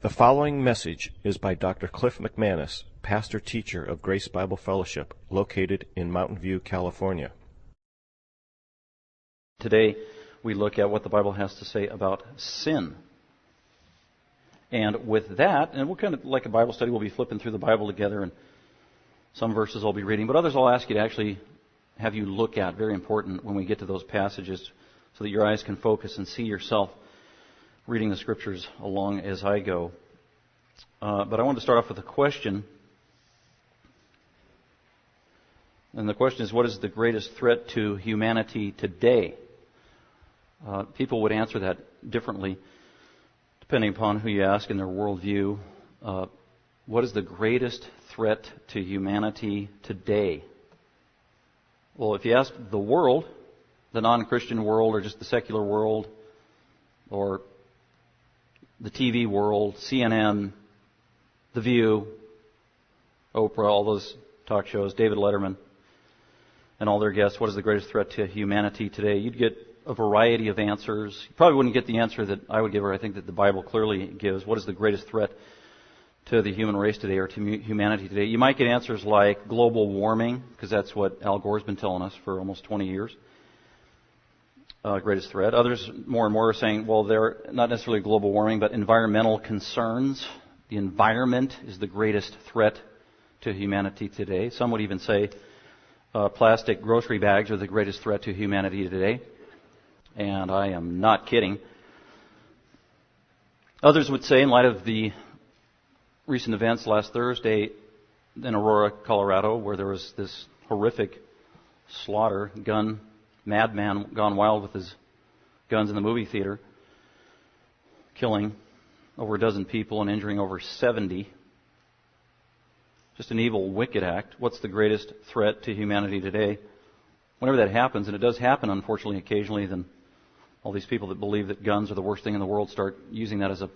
The following message is by Dr. Cliff McManus, pastor teacher of Grace Bible Fellowship, located in Mountain View, California. Today, we look at what the Bible has to say about sin. And with that, and we'll kind of like a Bible study, we'll be flipping through the Bible together, and some verses I'll be reading, but others I'll ask you to actually have you look at. Very important when we get to those passages, so that your eyes can focus and see yourself reading the scriptures along as I go. Uh, but I want to start off with a question. And the question is what is the greatest threat to humanity today? Uh, people would answer that differently depending upon who you ask and their worldview. Uh, what is the greatest threat to humanity today? Well, if you ask the world, the non Christian world, or just the secular world, or the TV world, CNN, The View, Oprah, all those talk shows, David Letterman, and all their guests, what is the greatest threat to humanity today? You'd get a variety of answers. You probably wouldn't get the answer that I would give, or I think that the Bible clearly gives. What is the greatest threat to the human race today or to humanity today? You might get answers like global warming, because that's what Al Gore's been telling us for almost 20 years uh, greatest threat. Others, more and more, are saying, well, they're not necessarily global warming, but environmental concerns. The environment is the greatest threat to humanity today. Some would even say uh, plastic grocery bags are the greatest threat to humanity today. And I am not kidding. Others would say, in light of the recent events last Thursday in Aurora, Colorado, where there was this horrific slaughter, gun madman gone wild with his guns in the movie theater, killing over a dozen people and injuring over 70. Just an evil, wicked act. What's the greatest threat to humanity today? Whenever that happens, and it does happen unfortunately occasionally, then all these people that believe that guns are the worst thing in the world start using that as a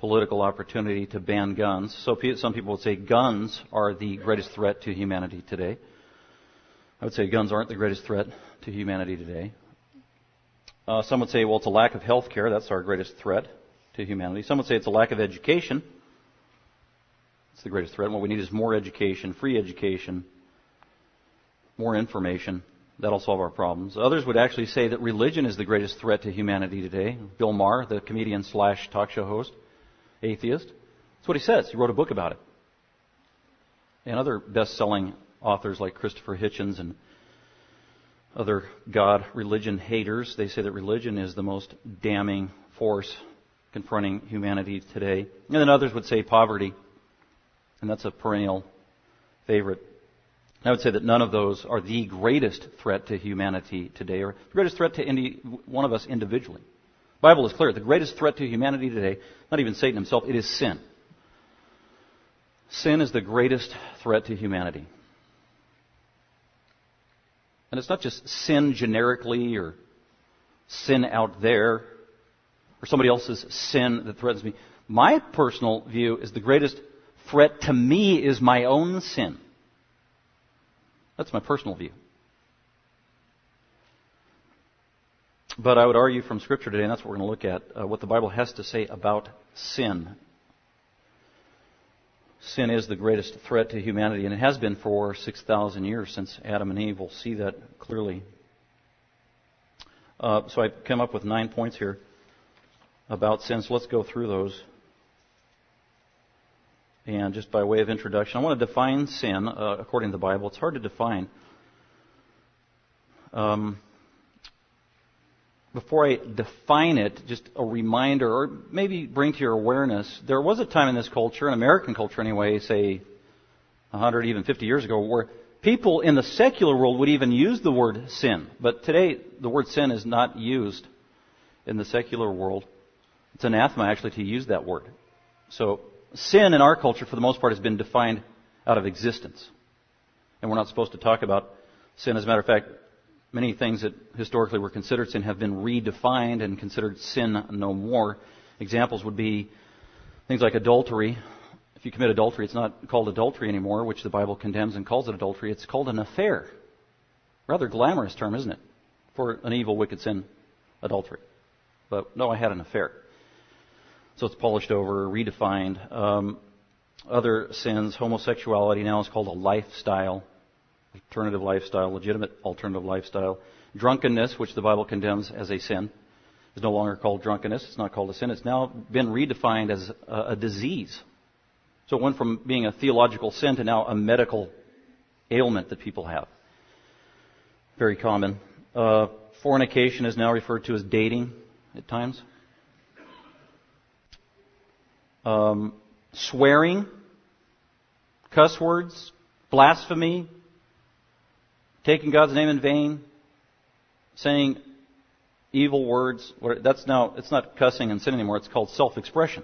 political opportunity to ban guns. So some people would say guns are the greatest threat to humanity today. I would say guns aren't the greatest threat to humanity today. Uh, some would say, well, it's a lack of health care. That's our greatest threat to humanity. Some would say it's a lack of education. It's the greatest threat. what we need is more education, free education, more information. That'll solve our problems. Others would actually say that religion is the greatest threat to humanity today. Bill Maher, the comedian slash talk show host, atheist, that's what he says. He wrote a book about it. And other best selling authors like Christopher Hitchens and other God religion haters. They say that religion is the most damning force confronting humanity today. And then others would say poverty. And that's a perennial favorite. I would say that none of those are the greatest threat to humanity today, or the greatest threat to any one of us individually. The Bible is clear. The greatest threat to humanity today, not even Satan himself, it is sin. Sin is the greatest threat to humanity. And it's not just sin generically or sin out there or somebody else's sin that threatens me. My personal view is the greatest threat to me is my own sin. That's my personal view. But I would argue from Scripture today, and that's what we're going to look at, uh, what the Bible has to say about sin sin is the greatest threat to humanity, and it has been for 6,000 years since Adam and Eve. We'll see that clearly. Uh, so I come up with nine points here about sin. So let's go through those. And just by way of introduction, I want to define sin uh, according to the Bible. It's hard to define. Um, before I define it, just a reminder, or maybe bring to your awareness, there was a time in this culture, in American culture anyway, say 100, even 50 years ago, where people in the secular world would even use the word sin. But today, the word sin is not used in the secular world. It's anathema, actually, to use that word. So, sin in our culture, for the most part, has been defined out of existence. And we're not supposed to talk about sin. As a matter of fact, Many things that historically were considered sin have been redefined and considered sin no more. Examples would be things like adultery. If you commit adultery, it's not called adultery anymore, which the Bible condemns and calls it adultery. It's called an affair. Rather glamorous term, isn't it? For an evil, wicked sin, adultery. But no, I had an affair. So it's polished over, redefined. Um, other sins, homosexuality now is called a lifestyle, alternative lifestyle, legitimate alternative lifestyle. Drunkenness, which the Bible condemns as a sin, is no longer called drunkenness. It's not called a sin. It's now been redefined as a, a disease. So it went from being a theological sin to now a medical ailment that people have. Very common. Uh, fornication is now referred to as dating at times. Um, swearing, cuss words, blasphemy, taking God's name in vain, saying evil words. That's now, it's not cussing and sin anymore. It's called self-expression.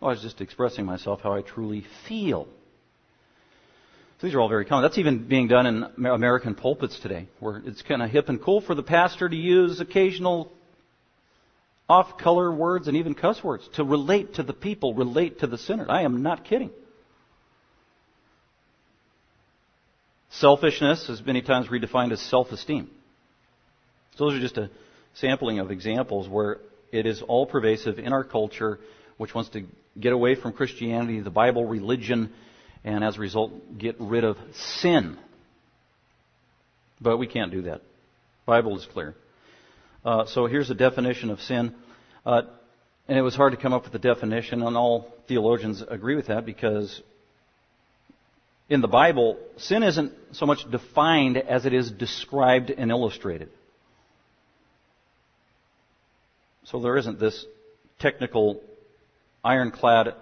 Oh, I was just expressing myself how I truly feel. So these are all very common. That's even being done in American pulpits today, where it's kind of hip and cool for the pastor to use occasional off-color words and even cuss words to relate to the people, relate to the sinner. I am not kidding. Selfishness is many times redefined as self-esteem. So those are just a sampling of examples where it is all pervasive in our culture, which wants to get away from Christianity, the Bible, religion, and as a result, get rid of sin. But we can't do that. Bible is clear. Uh, so here's a definition of sin. Uh, and it was hard to come up with a definition, and all theologians agree with that because in the Bible, sin isn't so much defined as it is described and illustrated. So there isn't this technical, ironclad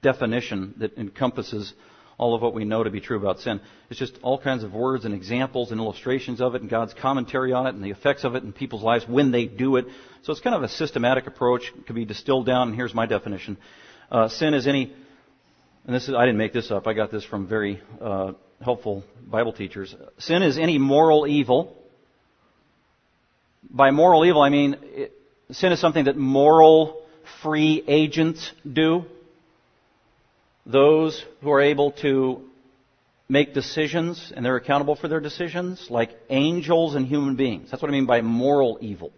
definition that encompasses all of what we know to be true about sin. It's just all kinds of words and examples and illustrations of it and God's commentary on it and the effects of it in people's lives when they do it. So it's kind of a systematic approach. It can be distilled down, and here's my definition. Uh, sin is any, and this is, I didn't make this up, I got this from very uh, helpful Bible teachers. Sin is any moral evil. By moral evil, I mean it, sin is something that moral free agents do those who are able to make decisions and they're accountable for their decisions, like angels and human beings. That's what I mean by moral evil.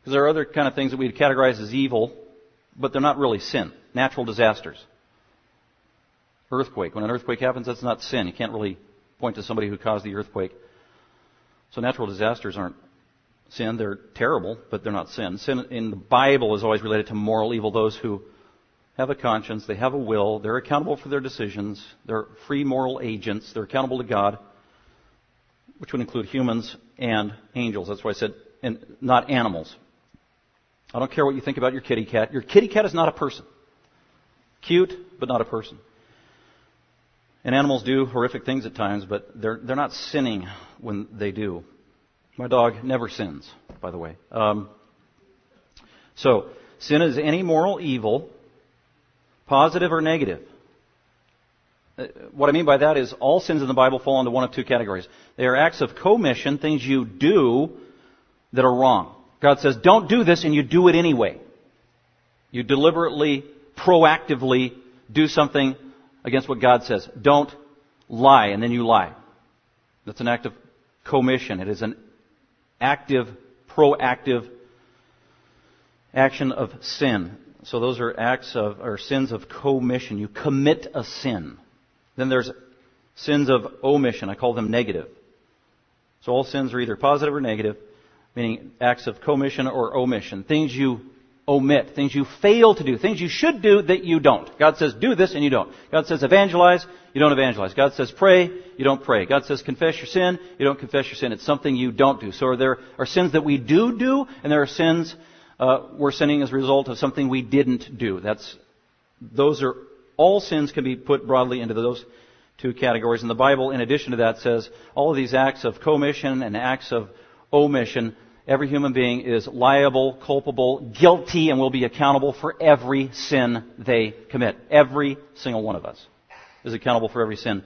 Because there are other kind of things that we'd categorize as evil, but they're not really sin. Natural disasters. Earthquake. When an earthquake happens, that's not sin. You can't really point to somebody who caused the earthquake. So natural disasters aren't sin. They're terrible, but they're not sin. Sin in the Bible is always related to moral evil. Those who have a conscience, they have a will, they're accountable for their decisions, they're free moral agents, they're accountable to God, which would include humans and angels. That's why I said, and not animals. I don't care what you think about your kitty cat. Your kitty cat is not a person. Cute, but not a person. And animals do horrific things at times, but they're, they're not sinning when they do. My dog never sins, by the way. Um, so, sin is any moral evil Positive or negative? Uh, what I mean by that is all sins in the Bible fall into one of two categories. They are acts of commission, things you do that are wrong. God says, don't do this, and you do it anyway. You deliberately, proactively do something against what God says. Don't lie, and then you lie. That's an act of commission. It is an active, proactive action of sin. So those are acts of, or sins of commission. You commit a sin. Then there's sins of omission. I call them negative. So all sins are either positive or negative, meaning acts of commission or omission. Things you omit, things you fail to do, things you should do that you don't. God says do this and you don't. God says evangelize, you don't evangelize. God says pray, you don't pray. God says confess your sin, you don't confess your sin. It's something you don't do. So there are sins that we do do, and there are sins uh, we're sinning as a result of something we didn't do. That's those are all sins can be put broadly into those two categories. And the Bible, in addition to that, says all of these acts of commission and acts of omission, every human being is liable, culpable, guilty, and will be accountable for every sin they commit. Every single one of us is accountable for every sin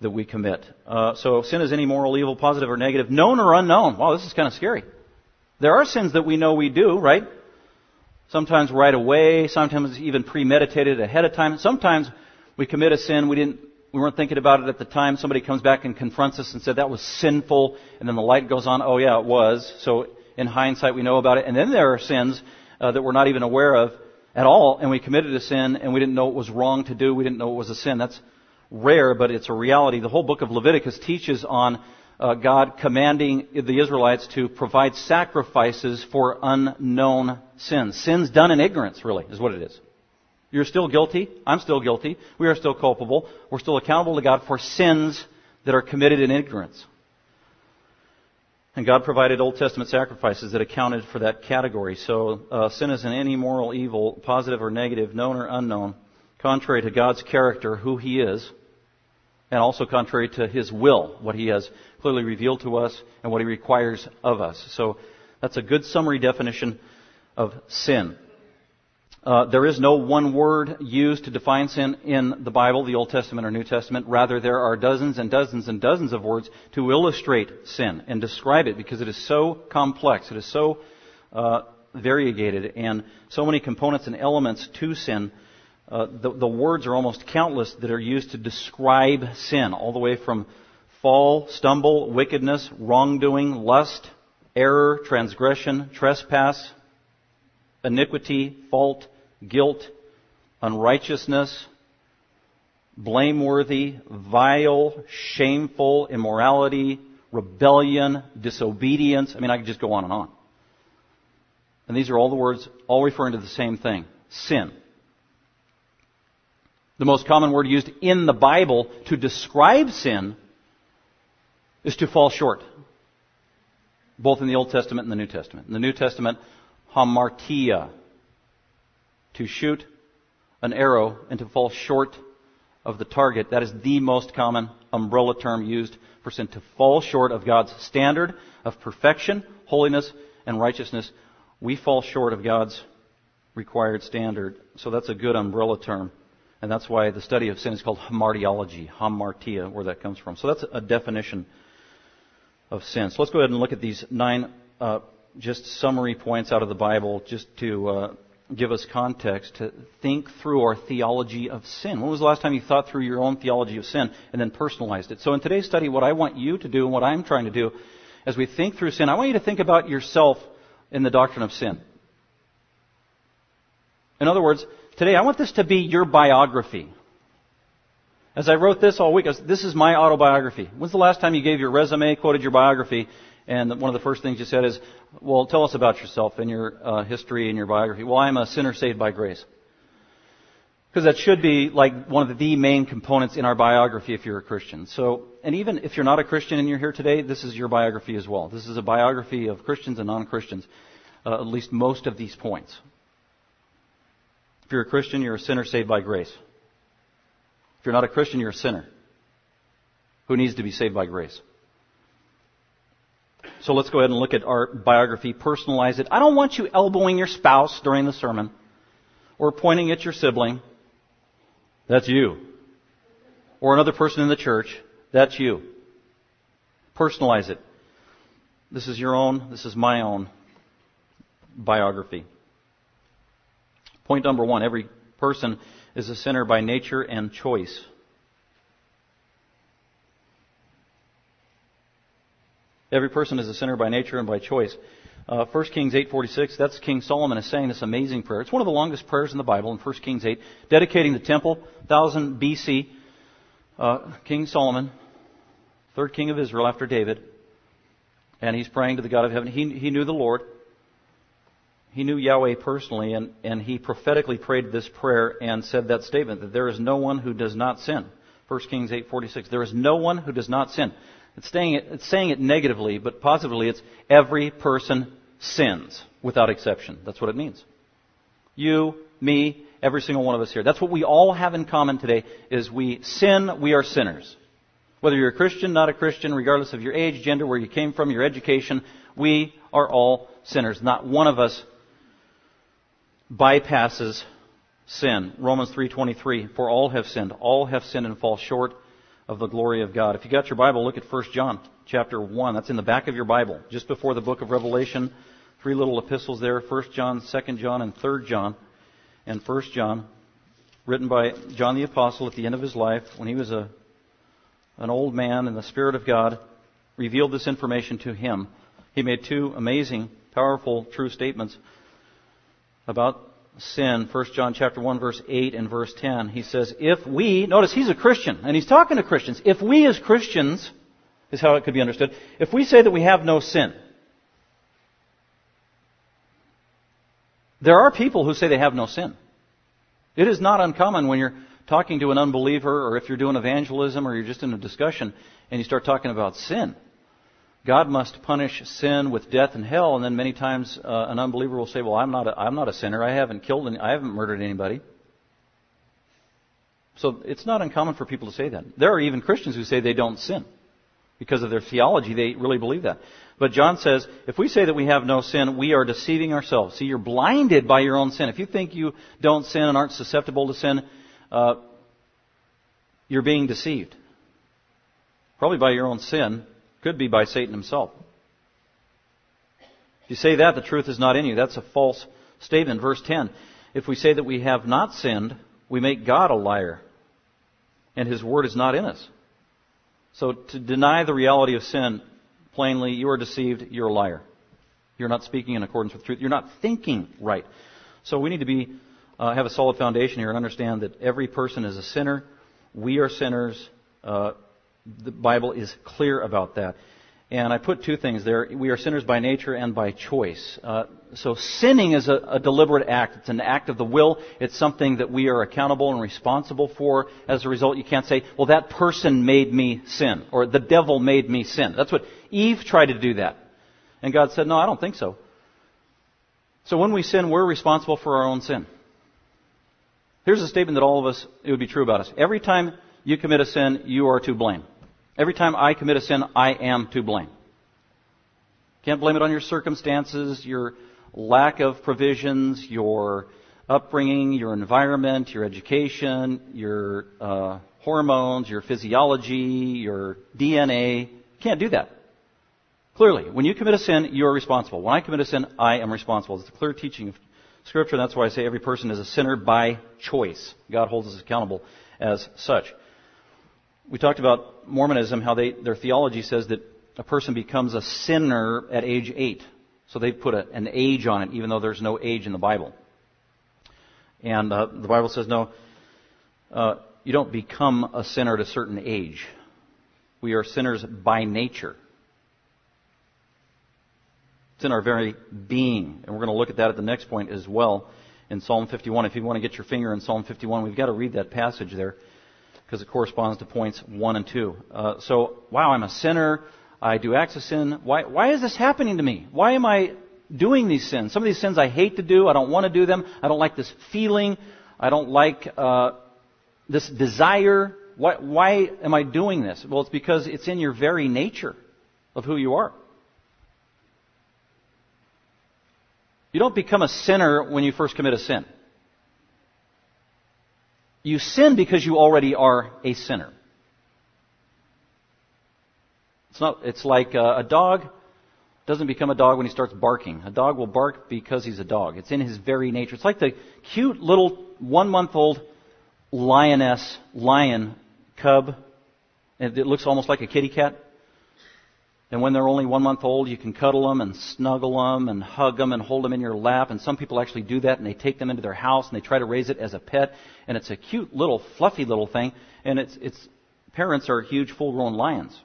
that we commit. Uh, so sin is any moral evil, positive or negative, known or unknown. Wow, this is kind of scary. There are sins that we know we do, right? Sometimes right away, sometimes even premeditated ahead of time. Sometimes we commit a sin, we didn't, we weren't thinking about it at the time. Somebody comes back and confronts us and said that was sinful, and then the light goes on. Oh yeah, it was. So in hindsight we know about it. And then there are sins uh, that we're not even aware of at all, and we committed a sin and we didn't know it was wrong to do. We didn't know it was a sin. That's rare, but it's a reality. The whole book of Leviticus teaches on uh, God commanding the Israelites to provide sacrifices for unknown sins. Sins done in ignorance, really, is what it is. You're still guilty. I'm still guilty. We are still culpable. We're still accountable to God for sins that are committed in ignorance. And God provided Old Testament sacrifices that accounted for that category. So uh, sin is in any moral evil, positive or negative, known or unknown, contrary to God's character, who He is, and also contrary to His will, what He has clearly revealed to us and what He requires of us. So that's a good summary definition of sin. Uh, there is no one word used to define sin in the Bible, the Old Testament or New Testament. Rather, there are dozens and dozens and dozens of words to illustrate sin and describe it because it is so complex, it is so uh, variegated, and so many components and elements to sin. Uh, the, the words are almost countless that are used to describe sin, all the way from fall, stumble, wickedness, wrongdoing, lust, error, transgression, trespass, iniquity, fault, guilt, unrighteousness, blameworthy, vile, shameful, immorality, rebellion, disobedience. I mean, I could just go on and on. And these are all the words, all referring to the same thing sin. The most common word used in the Bible to describe sin is to fall short, both in the Old Testament and the New Testament. In the New Testament, hamartia, to shoot an arrow and to fall short of the target. That is the most common umbrella term used for sin. To fall short of God's standard of perfection, holiness, and righteousness. We fall short of God's required standard. So that's a good umbrella term. And that's why the study of sin is called hamartiology, hamartia, where that comes from. So that's a definition of sin. So let's go ahead and look at these nine uh, just summary points out of the Bible just to uh, give us context to think through our theology of sin. When was the last time you thought through your own theology of sin and then personalized it? So in today's study, what I want you to do and what I'm trying to do as we think through sin, I want you to think about yourself in the doctrine of sin. In other words, today I want this to be your biography. As I wrote this all week, this is my autobiography. When's the last time you gave your resume, quoted your biography, and one of the first things you said is, well, tell us about yourself and your uh, history and your biography. Well, I'm a sinner saved by grace. Because that should be like one of the main components in our biography if you're a Christian. So, and even if you're not a Christian and you're here today, this is your biography as well. This is a biography of Christians and non-Christians. Uh, at least most of these points. If you're a Christian, you're a sinner saved by grace. If you're not a Christian, you're a sinner who needs to be saved by grace. So let's go ahead and look at our biography, personalize it. I don't want you elbowing your spouse during the sermon or pointing at your sibling. That's you. Or another person in the church. That's you. Personalize it. This is your own, this is my own biography. Point number one every person is a sinner by nature and choice. Every person is a sinner by nature and by choice. Uh, 1 Kings 8:46. That's King Solomon is saying this amazing prayer. It's one of the longest prayers in the Bible in 1 Kings 8, dedicating the temple, 1000 BC. Uh, king Solomon, third king of Israel after David, and he's praying to the God of heaven. He, he knew the Lord. He knew Yahweh personally, and, and he prophetically prayed this prayer and said that statement that there is no one who does not sin. 1 Kings 8:46. There is no one who does not sin. It's saying it, it's saying it negatively, but positively it's every person sins without exception. That's what it means. You, me, every single one of us here. That's what we all have in common today is we sin, we are sinners. Whether you're a Christian, not a Christian, regardless of your age, gender, where you came from, your education, we are all sinners. Not one of us bypasses sin. Romans 3:23 for all have sinned all have sinned and fall short of the glory of God. If you got your Bible, look at 1 John chapter 1. That's in the back of your Bible, just before the book of Revelation. Three little epistles there, 1 John, 2 John, and 3 John. And 1 John, written by John the Apostle at the end of his life, when he was a, an old man and the Spirit of God revealed this information to him. He made two amazing powerful, true statements about sin. 1 John chapter 1 verse 8 and verse 10. He says, if we, notice he's a Christian, and he's talking to Christians. If we as Christians, is how it could be understood, if we say that we have no sin, there are people who say they have no sin. It is not uncommon when you're talking to an unbeliever or if you're doing evangelism or you're just in a discussion and you start talking about sin. God must punish sin with death and hell, and then many times uh, an unbeliever will say, "Well, I'm not a, I'm not a sinner. I haven't killed any, I haven't murdered anybody." So it's not uncommon for people to say that. There are even Christians who say they don't sin because of their theology. They really believe that. But John says, if we say that we have no sin, we are deceiving ourselves. See, you're blinded by your own sin. If you think you don't sin and aren't susceptible to sin, uh, you're being deceived. Probably by your own sin. Could be by Satan himself. If you say that, the truth is not in you. That's a false statement. Verse 10. If we say that we have not sinned, we make God a liar, and his word is not in us. So to deny the reality of sin, plainly, you are deceived, you're a liar. You're not speaking in accordance with truth. You're not thinking right. So we need to be, uh, have a solid foundation here and understand that every person is a sinner. We are sinners. Uh, the Bible is clear about that. And I put two things there. We are sinners by nature and by choice. Uh, so sinning is a, a, deliberate act. It's an act of the will. It's something that we are accountable and responsible for. As a result, you can't say, well, that person made me sin, or the devil made me sin. That's what Eve tried to do that. And God said, no, I don't think so. So when we sin, we're responsible for our own sin. Here's a statement that all of us, it would be true about us. Every time you commit a sin, you are to blame. Every time I commit a sin, I am to blame. Can't blame it on your circumstances, your lack of provisions, your upbringing, your environment, your education, your uh, hormones, your physiology, your DNA. Can't do that. Clearly, when you commit a sin, you are responsible. When I commit a sin, I am responsible. It's a clear teaching of Scripture, and that's why I say every person is a sinner by choice. God holds us accountable as such we talked about Mormonism, how they, their theology says that a person becomes a sinner at age eight. So they put a, an age on it, even though there's no age in the Bible. And uh, the Bible says, no, uh, you don't become a sinner at a certain age. We are sinners by nature. It's in our very being. And we're going to look at that at the next point as well in Psalm 51. If you want to get your finger in Psalm 51, we've got to read that passage there because it corresponds to points one and two. Uh, so, wow, I'm a sinner. I do acts of sin. Why, why is this happening to me? Why am I doing these sins? Some of these sins I hate to do. I don't want to do them. I don't like this feeling. I don't like uh, this desire. Why, why am I doing this? Well, it's because it's in your very nature of who you are. You don't become a sinner when you first commit a sin. You sin because you already are a sinner. It's not, it's like a, a dog doesn't become a dog when he starts barking. A dog will bark because he's a dog. It's in his very nature. It's like the cute little one month old lioness, lion cub. It looks almost like a kitty cat. And when they're only one month old, you can cuddle them and snuggle them and hug them and hold them in your lap. And some people actually do that and they take them into their house and they try to raise it as a pet. And it's a cute little fluffy little thing. And its its parents are huge full grown lions.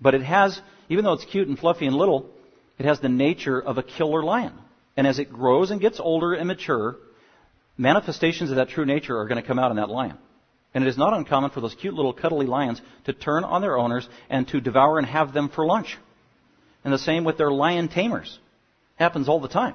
But it has, even though it's cute and fluffy and little, it has the nature of a killer lion. And as it grows and gets older and mature, manifestations of that true nature are going to come out in that lion. And it is not uncommon for those cute little cuddly lions to turn on their owners and to devour and have them for lunch. And the same with their lion tamers. Happens all the time.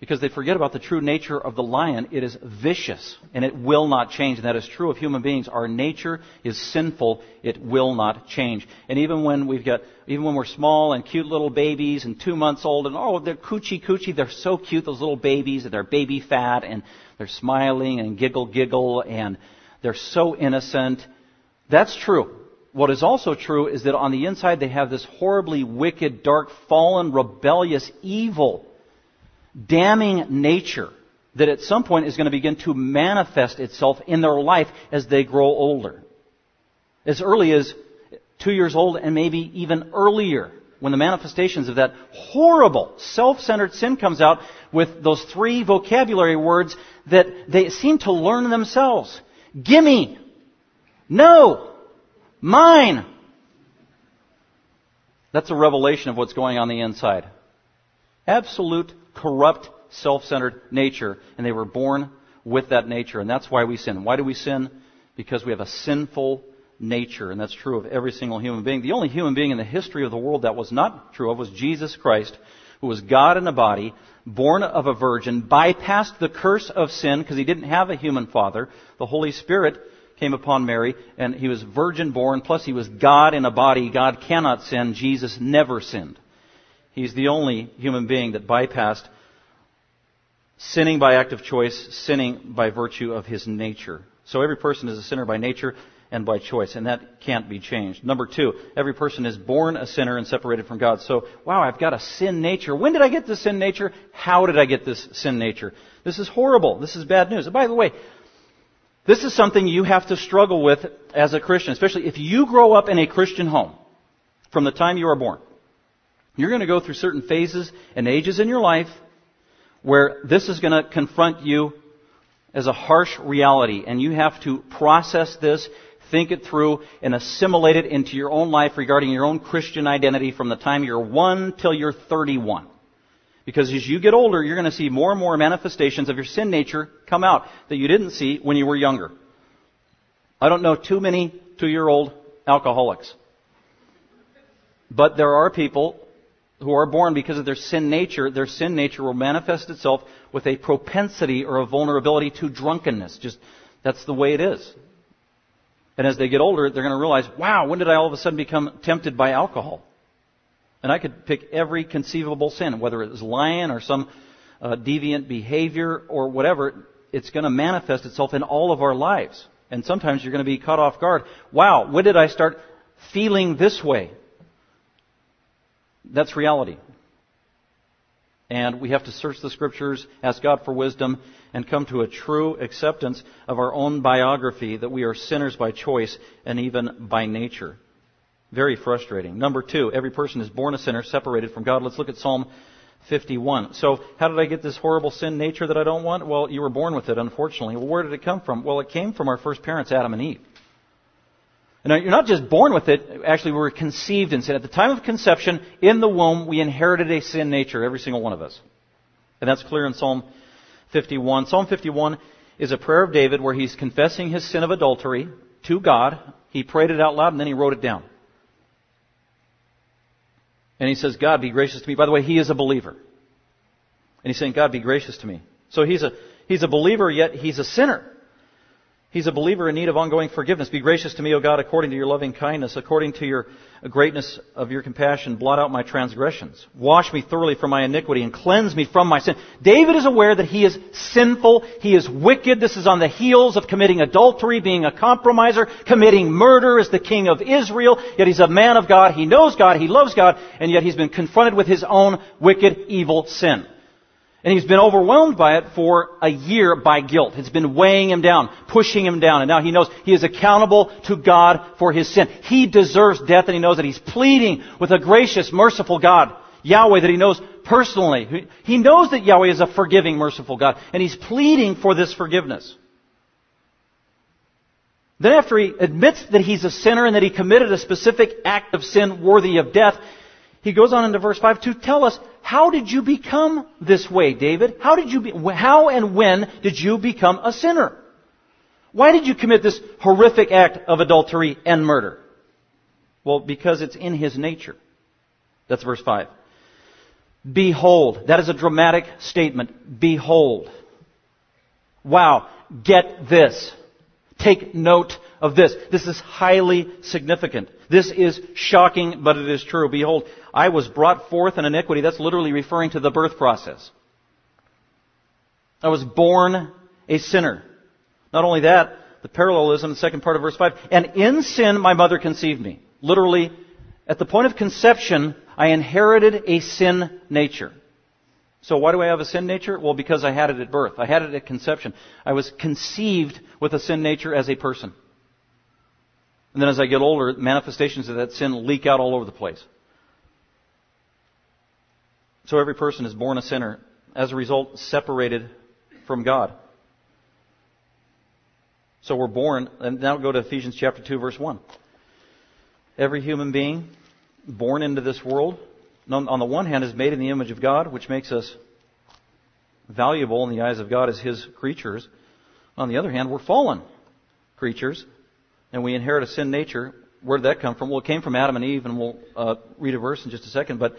Because they forget about the true nature of the lion. It is vicious and it will not change. And that is true of human beings. Our nature is sinful. It will not change. And even when we've got, even when we're small and cute little babies and two months old and oh, they're coochie coochie. They're so cute, those little babies, and they're baby fat and they're smiling and giggle giggle and they're so innocent. That's true. What is also true is that on the inside they have this horribly wicked, dark, fallen, rebellious, evil, damning nature that at some point is going to begin to manifest itself in their life as they grow older. As early as two years old and maybe even earlier. when the manifestations of that horrible self-centered sin comes out with those three vocabulary words that they seem to learn themselves. Gimme. No. Mine. That's a revelation of what's going on the inside. Absolute, corrupt, self-centered nature, and they were born with that nature, and that's why we sin. Why do we sin? Because we have a sinful nature, and that's true of every single human being. The only human being in the history of the world that was not true of was Jesus Christ, who was God in a body, born of a virgin, bypassed the curse of sin because he didn't have a human father. The Holy Spirit came upon Mary, and he was virgin born, plus he was God in a body. God cannot sin. Jesus never sinned. He's the only human being that bypassed sinning by act of choice, sinning by virtue of his nature. So every person is a sinner by nature and by choice, and that can't be changed. Number two, every person is born a sinner and separated from God. So, wow, I've got a sin nature. When did I get this sin nature? How did I get this sin nature? This is horrible. This is bad news. And by the way, this is something you have to struggle with as a Christian, especially if you grow up in a Christian home from the time you are born. You're going to go through certain phases and ages in your life where this is going to confront you as a harsh reality, and you have to process this think it through, and assimilate it into your own life regarding your own Christian identity from the time you're 1 till you're 31. Because as you get older, you're going to see more and more manifestations of your sin nature come out that you didn't see when you were younger. I don't know too many two-year-old alcoholics. But there are people who are born because of their sin nature. Their sin nature will manifest itself with a propensity or a vulnerability to drunkenness. Just, that's the way it is. And as they get older, they're going to realize, wow, when did I all of a sudden become tempted by alcohol? And I could pick every conceivable sin, whether it was lying or some uh, deviant behavior or whatever. It's going to manifest itself in all of our lives. And sometimes you're going to be caught off guard. Wow, when did I start feeling this way? That's reality. And we have to search the scriptures, ask God for wisdom, and come to a true acceptance of our own biography that we are sinners by choice and even by nature. Very frustrating. Number two, every person is born a sinner, separated from God. Let's look at Psalm 51. So, how did I get this horrible sin nature that I don't want? Well, you were born with it, unfortunately. Well, where did it come from? Well, it came from our first parents, Adam and Eve. And you're not just born with it, actually we were conceived in sin. At the time of conception, in the womb, we inherited a sin nature, every single one of us. And that's clear in Psalm 51. Psalm 51 is a prayer of David where he's confessing his sin of adultery to God. He prayed it out loud and then he wrote it down. And he says, God, be gracious to me. By the way, he is a believer. And he's saying, God, be gracious to me. So he's a, he's a believer, yet he's a sinner. He's a believer in need of ongoing forgiveness. Be gracious to me, O God, according to your loving kindness, according to your greatness of your compassion. Blot out my transgressions. Wash me thoroughly from my iniquity and cleanse me from my sin. David is aware that he is sinful. He is wicked. This is on the heels of committing adultery, being a compromiser, committing murder as the king of Israel. Yet he's a man of God. He knows God. He loves God. And yet he's been confronted with his own wicked, evil sin. And he's been overwhelmed by it for a year by guilt. It's been weighing him down, pushing him down. And now he knows he is accountable to God for his sin. He deserves death and he knows that he's pleading with a gracious, merciful God, Yahweh, that he knows personally. He knows that Yahweh is a forgiving, merciful God. And he's pleading for this forgiveness. Then after he admits that he's a sinner and that he committed a specific act of sin worthy of death, he goes on into verse 5 to tell us, how did you become this way, David? How did you be, how and when did you become a sinner? Why did you commit this horrific act of adultery and murder? Well, because it's in his nature. That's verse 5. Behold. That is a dramatic statement. Behold. Wow. Get this. Take note of this. This is highly significant. This is shocking, but it is true. Behold, I was brought forth in iniquity. That's literally referring to the birth process. I was born a sinner. Not only that, the parallelism, in the second part of verse 5, and in sin my mother conceived me. Literally, at the point of conception, I inherited a sin nature. So why do I have a sin nature? Well, because I had it at birth. I had it at conception. I was conceived with a sin nature as a person. And then as I get older, manifestations of that sin leak out all over the place. So every person is born a sinner. As a result, separated from God. So we're born, and now go to Ephesians chapter 2 verse 1. Every human being born into this world, on the one hand, is made in the image of God, which makes us valuable in the eyes of God as His creatures. On the other hand, we're fallen creatures, and we inherit a sin nature. Where did that come from? Well, it came from Adam and Eve, and we'll uh, read a verse in just a second. But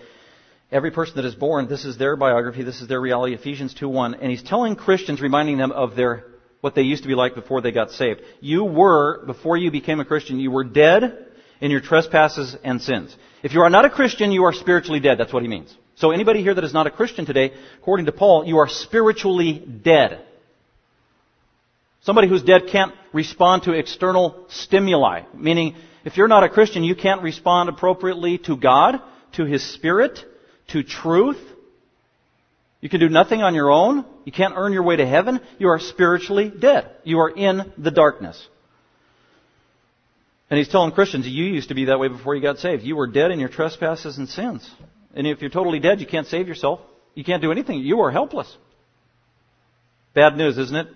every person that is born, this is their biography, this is their reality, Ephesians 2.1. And he's telling Christians, reminding them of their what they used to be like before they got saved. You were, before you became a Christian, you were dead in your trespasses and sins. If you are not a Christian, you are spiritually dead. That's what he means. So anybody here that is not a Christian today, according to Paul, you are spiritually dead. Somebody who's dead can't respond to external stimuli. Meaning, if you're not a Christian, you can't respond appropriately to God, to His Spirit, to truth. You can do nothing on your own. You can't earn your way to heaven. You are spiritually dead. You are in the darkness. And he's telling Christians, you used to be that way before you got saved. You were dead in your trespasses and sins. And if you're totally dead, you can't save yourself. You can't do anything. You are helpless. Bad news, isn't it?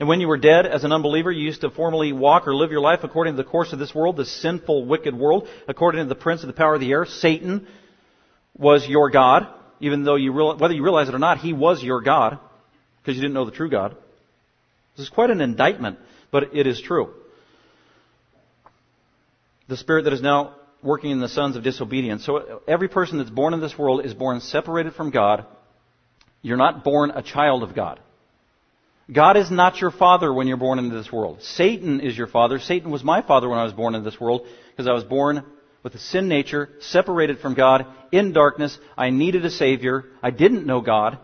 And when you were dead as an unbeliever, you used to formerly walk or live your life according to the course of this world, this sinful, wicked world, according to the prince of the power of the air. Satan was your God, even though you realize, whether you realize it or not, he was your God, because you didn't know the true God. This is quite an indictment, but it is true. The spirit that is now working in the sons of disobedience. So every person that's born in this world is born separated from God. You're not born a child of God. God is not your father when you're born into this world. Satan is your father. Satan was my father when I was born into this world because I was born with a sin nature, separated from God, in darkness. I needed a Savior. I didn't know God.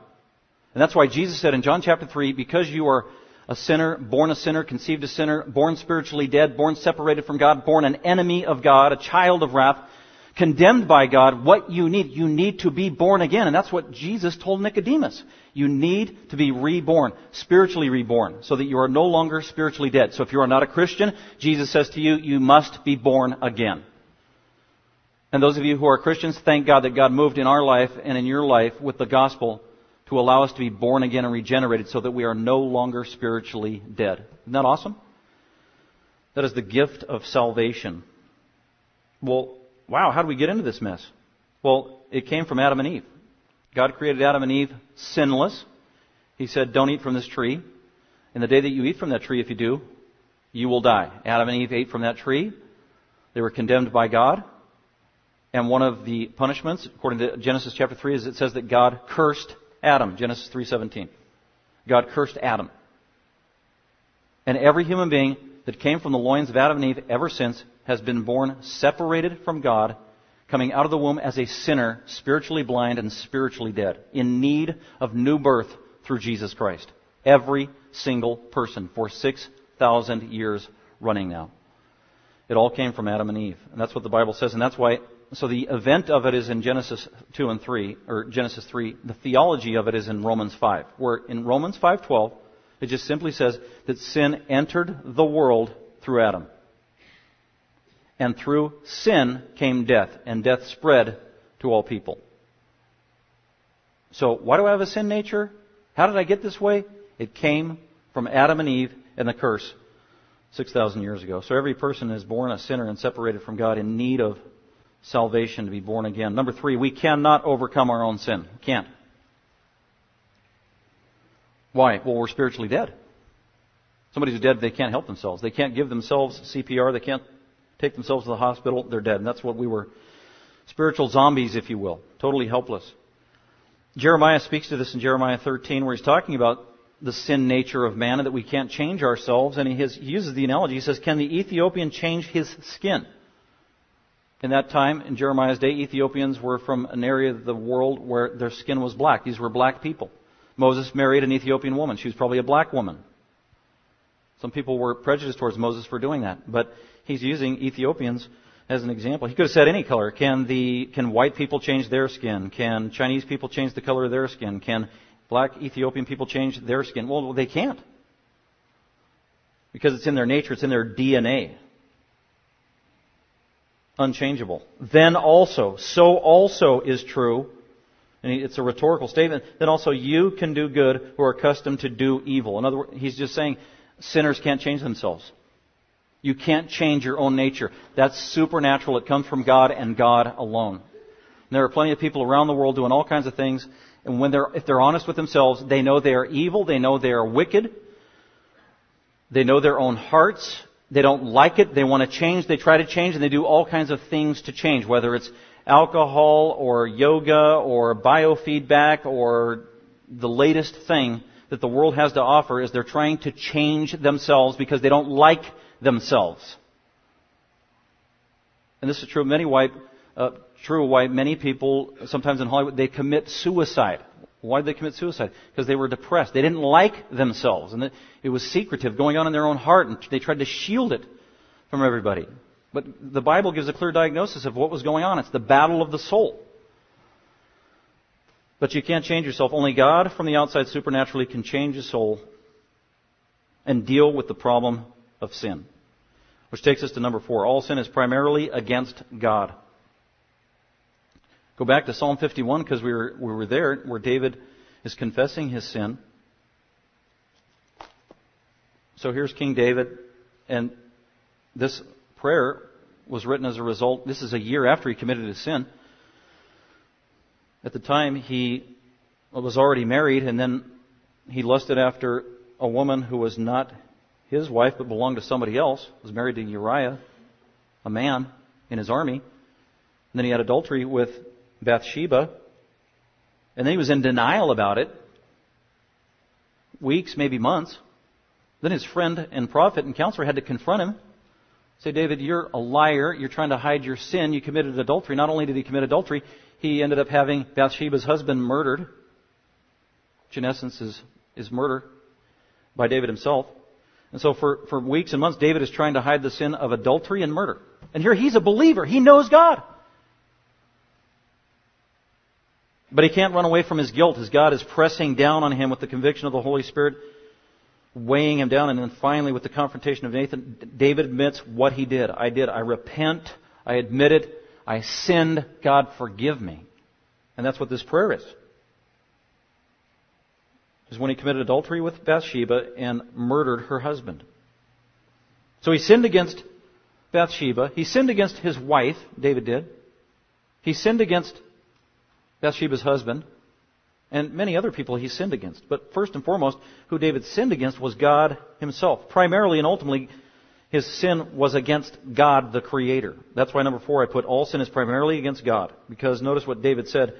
And that's why Jesus said in John chapter 3, because you are a sinner, born a sinner, conceived a sinner, born spiritually dead, born separated from God, born an enemy of God, a child of wrath, condemned by God, what you need, you need to be born again. And that's what Jesus told Nicodemus. You need to be reborn, spiritually reborn, so that you are no longer spiritually dead. So if you are not a Christian, Jesus says to you, you must be born again. And those of you who are Christians, thank God that God moved in our life and in your life with the gospel to allow us to be born again and regenerated so that we are no longer spiritually dead. Isn't that awesome? That is the gift of salvation. Well, wow, how do we get into this mess? Well, it came from Adam and Eve. God created Adam and Eve sinless. He said, don't eat from this tree. And the day that you eat from that tree, if you do, you will die. Adam and Eve ate from that tree. They were condemned by God. And one of the punishments, according to Genesis chapter 3, is it says that God cursed Adam, Genesis 3:17. God cursed Adam. And every human being that came from the loins of Adam and Eve ever since has been born separated from God, coming out of the womb as a sinner, spiritually blind and spiritually dead, in need of new birth through Jesus Christ. Every single person for 6,000 years running now. It all came from Adam and Eve. And that's what the Bible says. And that's why so the event of it is in Genesis 2 and 3, or Genesis 3. The theology of it is in Romans 5, where in Romans 5:12, it just simply says that sin entered the world through Adam. And through sin came death, and death spread to all people. So why do I have a sin nature? How did I get this way? It came from Adam and Eve and the curse 6,000 years ago. So every person is born a sinner and separated from God in need of salvation to be born again. Number three, we cannot overcome our own sin. We can't. Why? Well, we're spiritually dead. Somebody who's dead, they can't help themselves. They can't give themselves CPR. They can't take themselves to the hospital. They're dead. And that's what we were. Spiritual zombies, if you will. Totally helpless. Jeremiah speaks to this in Jeremiah 13 where he's talking about the sin nature of man and that we can't change ourselves. And he, has, he uses the analogy. He says, can the Ethiopian change his skin? In that time, in Jeremiah's day, Ethiopians were from an area of the world where their skin was black. These were black people. Moses married an Ethiopian woman. She was probably a black woman. Some people were prejudiced towards Moses for doing that, but he's using Ethiopians as an example. He could have said any color. Can the can white people change their skin? Can Chinese people change the color of their skin? Can black Ethiopian people change their skin? Well, they can't. Because it's in their nature, it's in their DNA unchangeable. Then also, so also is true and it's a rhetorical statement, then also you can do good who are accustomed to do evil. In other words, he's just saying sinners can't change themselves. You can't change your own nature. That's supernatural. It comes from God and God alone. And there are plenty of people around the world doing all kinds of things, and when they're, if they're honest with themselves, they know they are evil, they know they are wicked, they know their own hearts, they don't like it, they want to change, they try to change, and they do all kinds of things to change, whether it's alcohol or yoga or biofeedback or the latest thing that the world has to offer is they're trying to change themselves because they don't like themselves. And this is true of many white, uh, true why many people, sometimes in Hollywood, they commit suicide. Why did they commit suicide? Because they were depressed. They didn't like themselves. And it was secretive, going on in their own heart, and they tried to shield it from everybody. But the Bible gives a clear diagnosis of what was going on. It's the battle of the soul. But you can't change yourself. Only God from the outside supernaturally can change a soul and deal with the problem of sin. Which takes us to number four. All sin is primarily against God. Go back to Psalm 51 because we were, we were there where David is confessing his sin. So here's King David, and this prayer was written as a result. This is a year after he committed his sin. At the time, he was already married, and then he lusted after a woman who was not his wife but belonged to somebody else. Was married to Uriah, a man in his army. And then he had adultery with Bathsheba. And then he was in denial about it. Weeks, maybe months. Then his friend and prophet and counselor had to confront him. Say, David, you're a liar. You're trying to hide your sin. You committed adultery. Not only did he commit adultery, he ended up having Bathsheba's husband murdered, which in essence is, is murder by David himself. And so for, for weeks and months, David is trying to hide the sin of adultery and murder. And here he's a believer. He knows God. But he can't run away from his guilt as God is pressing down on him with the conviction of the Holy Spirit, weighing him down. And then finally, with the confrontation of Nathan, David admits what he did. I did. I repent. I admit it. I sinned. God, forgive me. And that's what this prayer is. Is when he committed adultery with Bathsheba and murdered her husband. So he sinned against Bathsheba. He sinned against his wife, David did. He sinned against Bathsheba's husband, and many other people he sinned against. But first and foremost, who David sinned against was God himself. Primarily and ultimately, his sin was against God the Creator. That's why number four, I put all sin is primarily against God. Because notice what David said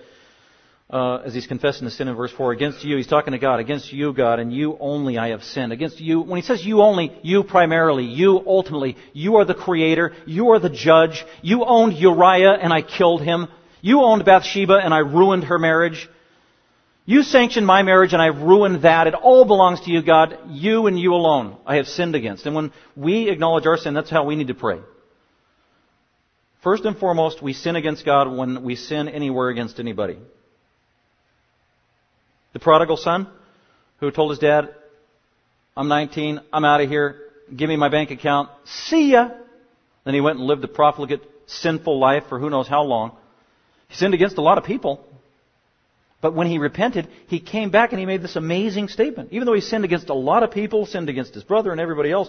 uh, as he's confessing the sin in verse 4. Against you, he's talking to God. Against you, God, and you only I have sinned. Against you, when he says you only, you primarily, you ultimately, you are the Creator, you are the Judge, you owned Uriah and I killed him. You owned Bathsheba and I ruined her marriage. You sanctioned my marriage and I've ruined that. It all belongs to you, God. You and you alone I have sinned against. And when we acknowledge our sin, that's how we need to pray. First and foremost, we sin against God when we sin anywhere against anybody. The prodigal son who told his dad, I'm 19, I'm out of here, give me my bank account, see ya. Then he went and lived a profligate, sinful life for who knows how long. He sinned against a lot of people. But when he repented, he came back and he made this amazing statement. Even though he sinned against a lot of people, sinned against his brother and everybody else,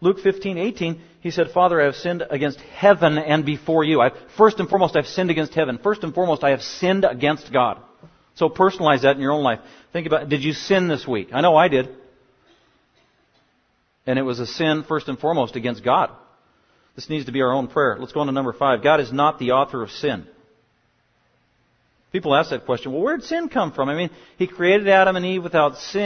Luke 15, 18, he said, Father, I have sinned against heaven and before you. I, first and foremost, I've sinned against heaven. First and foremost, I have sinned against God. So personalize that in your own life. Think about, did you sin this week? I know I did. And it was a sin first and foremost against God. This needs to be our own prayer. Let's go on to number five. God is not the author of sin. People ask that question, well, where did sin come from? I mean, He created Adam and Eve without sin,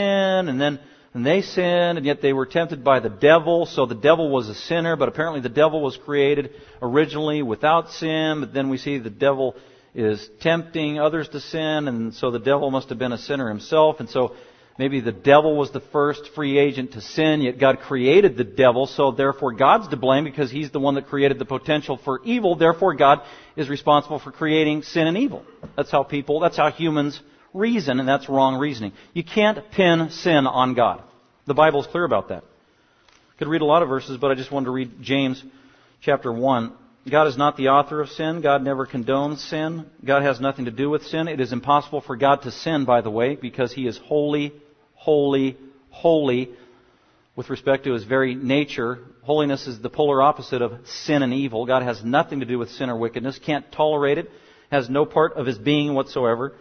and then and they sinned, and yet they were tempted by the devil, so the devil was a sinner, but apparently the devil was created originally without sin, but then we see the devil is tempting others to sin, and so the devil must have been a sinner himself, and so maybe the devil was the first free agent to sin, yet God created the devil, so therefore God's to blame because he's the one that created the potential for evil, therefore God is responsible for creating sin and evil. That's how people, that's how humans reason, and that's wrong reasoning. You can't pin sin on God. The Bible is clear about that. I could read a lot of verses, but I just wanted to read James chapter 1 God is not the author of sin. God never condones sin. God has nothing to do with sin. It is impossible for God to sin, by the way, because He is holy, holy, holy with respect to His very nature. Holiness is the polar opposite of sin and evil. God has nothing to do with sin or wickedness, can't tolerate it, has no part of His being whatsoever.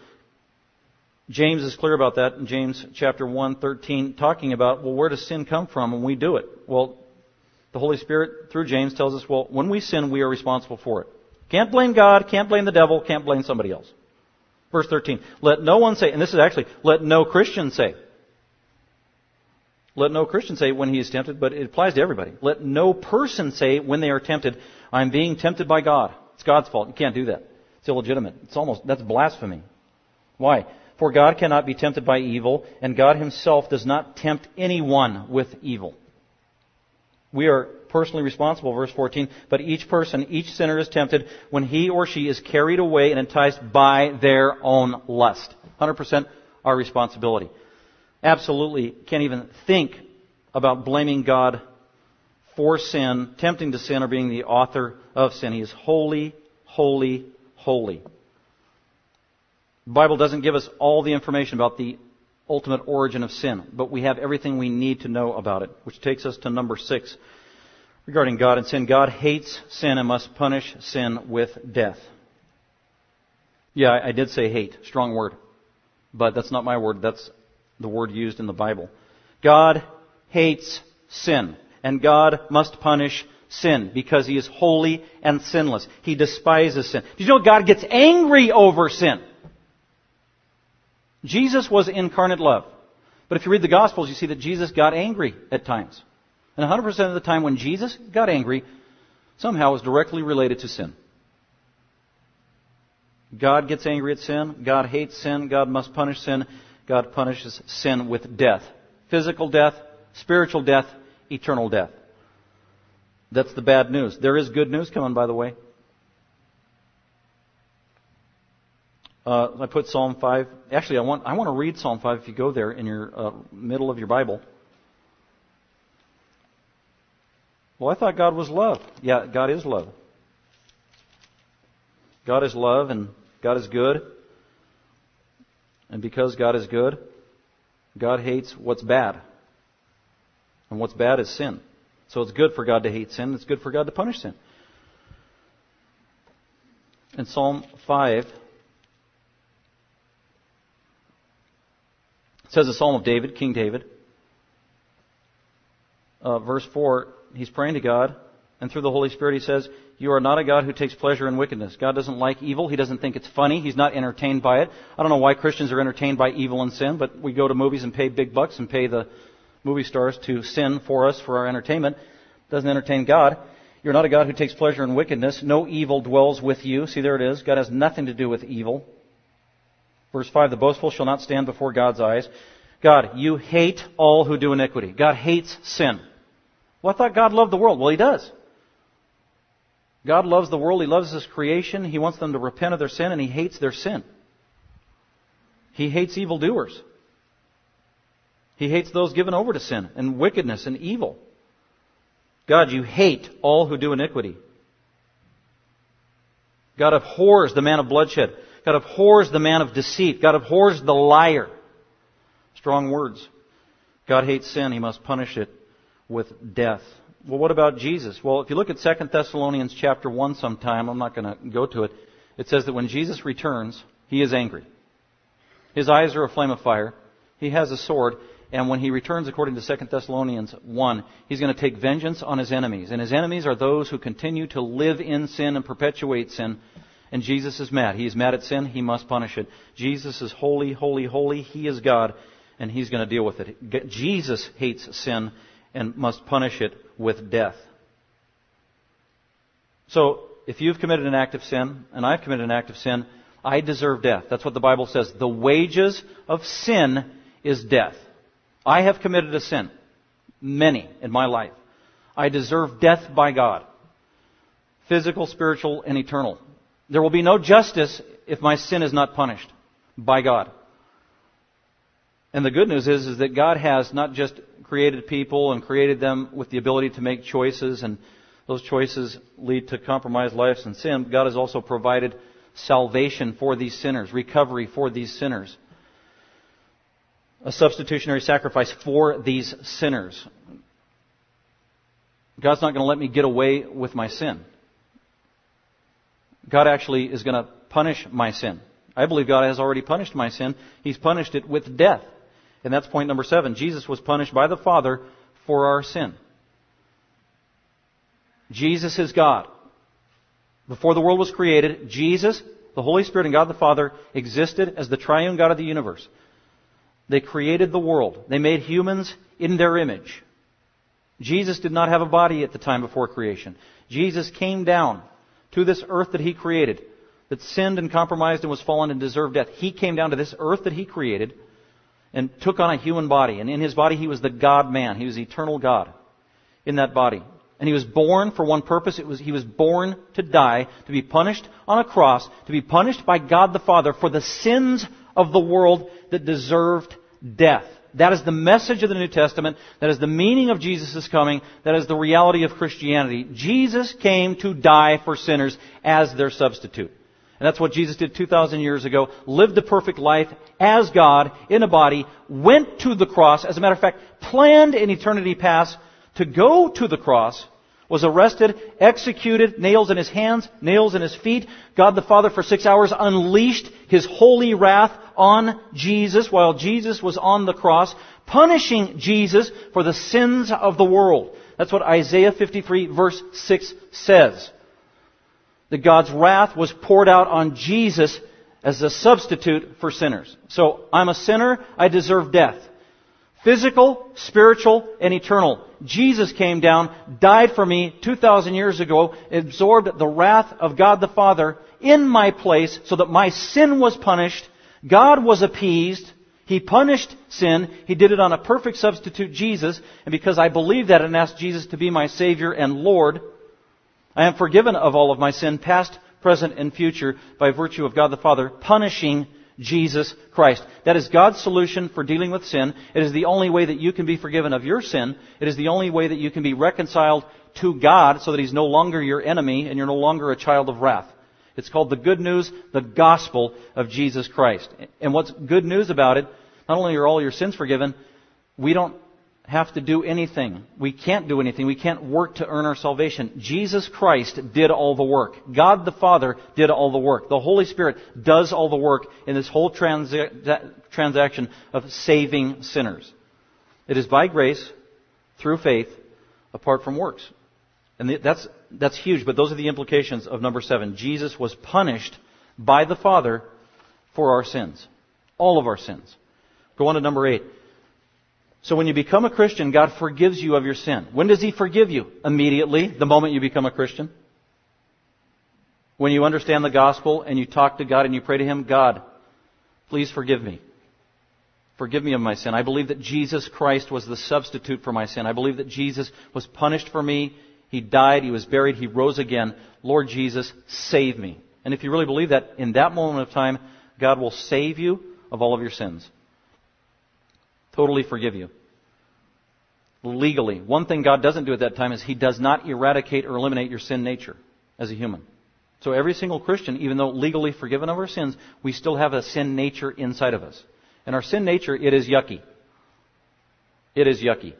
James is clear about that in James chapter 1, 13, talking about, well, where does sin come from when we do it? Well, the Holy Spirit, through James, tells us, well, when we sin, we are responsible for it. Can't blame God, can't blame the devil, can't blame somebody else. Verse 13, let no one say, and this is actually, let no Christian say. Let no Christian say when he is tempted, but it applies to everybody. Let no person say when they are tempted, I'm being tempted by God. It's God's fault. You can't do that. It's illegitimate. It's almost, that's blasphemy. Why? For God cannot be tempted by evil, and God himself does not tempt anyone with evil. We are personally responsible, verse 14, but each person, each sinner is tempted when he or she is carried away and enticed by their own lust. 100% our responsibility. Absolutely can't even think about blaming God for sin, tempting to sin, or being the author of sin. He is holy, holy, holy. The Bible doesn't give us all the information about the ultimate origin of sin, but we have everything we need to know about it, which takes us to number six regarding God and sin. God hates sin and must punish sin with death. Yeah, I did say hate. Strong word. But that's not my word. That's the word used in the Bible. God hates sin. And God must punish sin because He is holy and sinless. He despises sin. Did you know God gets angry over sin? Jesus was incarnate love. But if you read the Gospels, you see that Jesus got angry at times. And 100% of the time when Jesus got angry, somehow was directly related to sin. God gets angry at sin. God hates sin. God must punish sin. God punishes sin with death. Physical death, spiritual death, eternal death. That's the bad news. There is good news coming, by the way. Uh, I put Psalm 5. Actually, I want, I want to read Psalm 5 if you go there in your uh, middle of your Bible. Well, I thought God was love. Yeah, God is love. God is love and God is good. And because God is good, God hates what's bad. And what's bad is sin. So it's good for God to hate sin. It's good for God to punish sin. In Psalm 5, it says the Psalm of David, King David. Uh, verse 4, he's praying to God, and through the Holy Spirit he says, You are not a God who takes pleasure in wickedness. God doesn't like evil. He doesn't think it's funny. He's not entertained by it. I don't know why Christians are entertained by evil and sin, but we go to movies and pay big bucks and pay the movie stars to sin for us for our entertainment. Doesn't entertain God. You're not a God who takes pleasure in wickedness. No evil dwells with you. See, there it is. God has nothing to do with evil. Verse 5, the boastful shall not stand before God's eyes. God, you hate all who do iniquity. God hates sin. Well, I thought God loved the world. Well, He does. God loves the world. He loves His creation. He wants them to repent of their sin, and He hates their sin. He hates evildoers. He hates those given over to sin and wickedness and evil. God, you hate all who do iniquity. God abhors the man of bloodshed. God abhors the man of deceit. God abhors the liar. Strong words. God hates sin. He must punish it with death. Well, what about Jesus? Well, if you look at 2 Thessalonians chapter 1 sometime, I'm not going to go to it, it says that when Jesus returns, he is angry. His eyes are a flame of fire. He has a sword. And when he returns, according to 2 Thessalonians 1, he's going to take vengeance on his enemies. And his enemies are those who continue to live in sin and perpetuate sin and Jesus is mad. He is mad at sin. He must punish it. Jesus is holy, holy, holy. He is God, and He's going to deal with it. Jesus hates sin and must punish it with death. So, if you've committed an act of sin, and I've committed an act of sin, I deserve death. That's what the Bible says. The wages of sin is death. I have committed a sin. Many in my life. I deserve death by God. Physical, spiritual, and eternal. There will be no justice if my sin is not punished by God. And the good news is, is that God has not just created people and created them with the ability to make choices and Those choices lead to compromised lives and sin. God has also provided salvation for these sinners, recovery for these sinners. A substitutionary sacrifice for these sinners. God's not going to let me get away with my sin. God actually is going to punish my sin. I believe God has already punished my sin. He's punished it with death. And that's point number seven. Jesus was punished by the Father for our sin. Jesus is God. Before the world was created, Jesus, the Holy Spirit, and God the Father existed as the triune God of the universe. They created the world. They made humans in their image. Jesus did not have a body at the time before creation. Jesus came down to this earth that He created, that sinned and compromised and was fallen and deserved death. He came down to this earth that He created and took on a human body. And in His body, He was the God man. He was eternal God in that body. And he was born for one purpose. It was, he was born to die, to be punished on a cross, to be punished by God the Father for the sins of the world that deserved death. That is the message of the New Testament. That is the meaning of Jesus' coming. That is the reality of Christianity. Jesus came to die for sinners as their substitute. And that's what Jesus did 2,000 years ago. Lived the perfect life as God in a body. Went to the cross. As a matter of fact, planned in eternity past to go to the cross, was arrested, executed, nails in his hands, nails in his feet. God the Father for six hours unleashed his holy wrath on Jesus while Jesus was on the cross, punishing Jesus for the sins of the world. That's what Isaiah 53 verse 6 says. That God's wrath was poured out on Jesus as a substitute for sinners. So, I'm a sinner, I deserve death. Physical, spiritual, and eternal. Jesus came down, died for me 2,000 years ago, absorbed the wrath of God the Father in my place so that my sin was punished. God was appeased. He punished sin. He did it on a perfect substitute, Jesus. And because I believe that and asked Jesus to be my Savior and Lord, I am forgiven of all of my sin, past, present, and future, by virtue of God the Father punishing Jesus Christ. That is God's solution for dealing with sin. It is the only way that you can be forgiven of your sin. It is the only way that you can be reconciled to God so that He's no longer your enemy and you're no longer a child of wrath. It's called the good news, the gospel of Jesus Christ. And what's good news about it, not only are all your sins forgiven, we don't have to do anything. We can't do anything. We can't work to earn our salvation. Jesus Christ did all the work. God the Father did all the work. The Holy Spirit does all the work in this whole transa- transaction of saving sinners. It is by grace, through faith, apart from works. And that's, that's huge, but those are the implications of number seven. Jesus was punished by the Father for our sins. All of our sins. Go on to number eight. So when you become a Christian, God forgives you of your sin. When does He forgive you? Immediately, the moment you become a Christian. When you understand the gospel and you talk to God and you pray to Him, God, please forgive me. Forgive me of my sin. I believe that Jesus Christ was the substitute for my sin. I believe that Jesus was punished for me. He died. He was buried. He rose again. Lord Jesus, save me. And if you really believe that, in that moment of time, God will save you of all of your sins totally forgive you. Legally. One thing God doesn't do at that time is He does not eradicate or eliminate your sin nature as a human. So every single Christian, even though legally forgiven of our sins, we still have a sin nature inside of us. And our sin nature, it is yucky. It is yucky.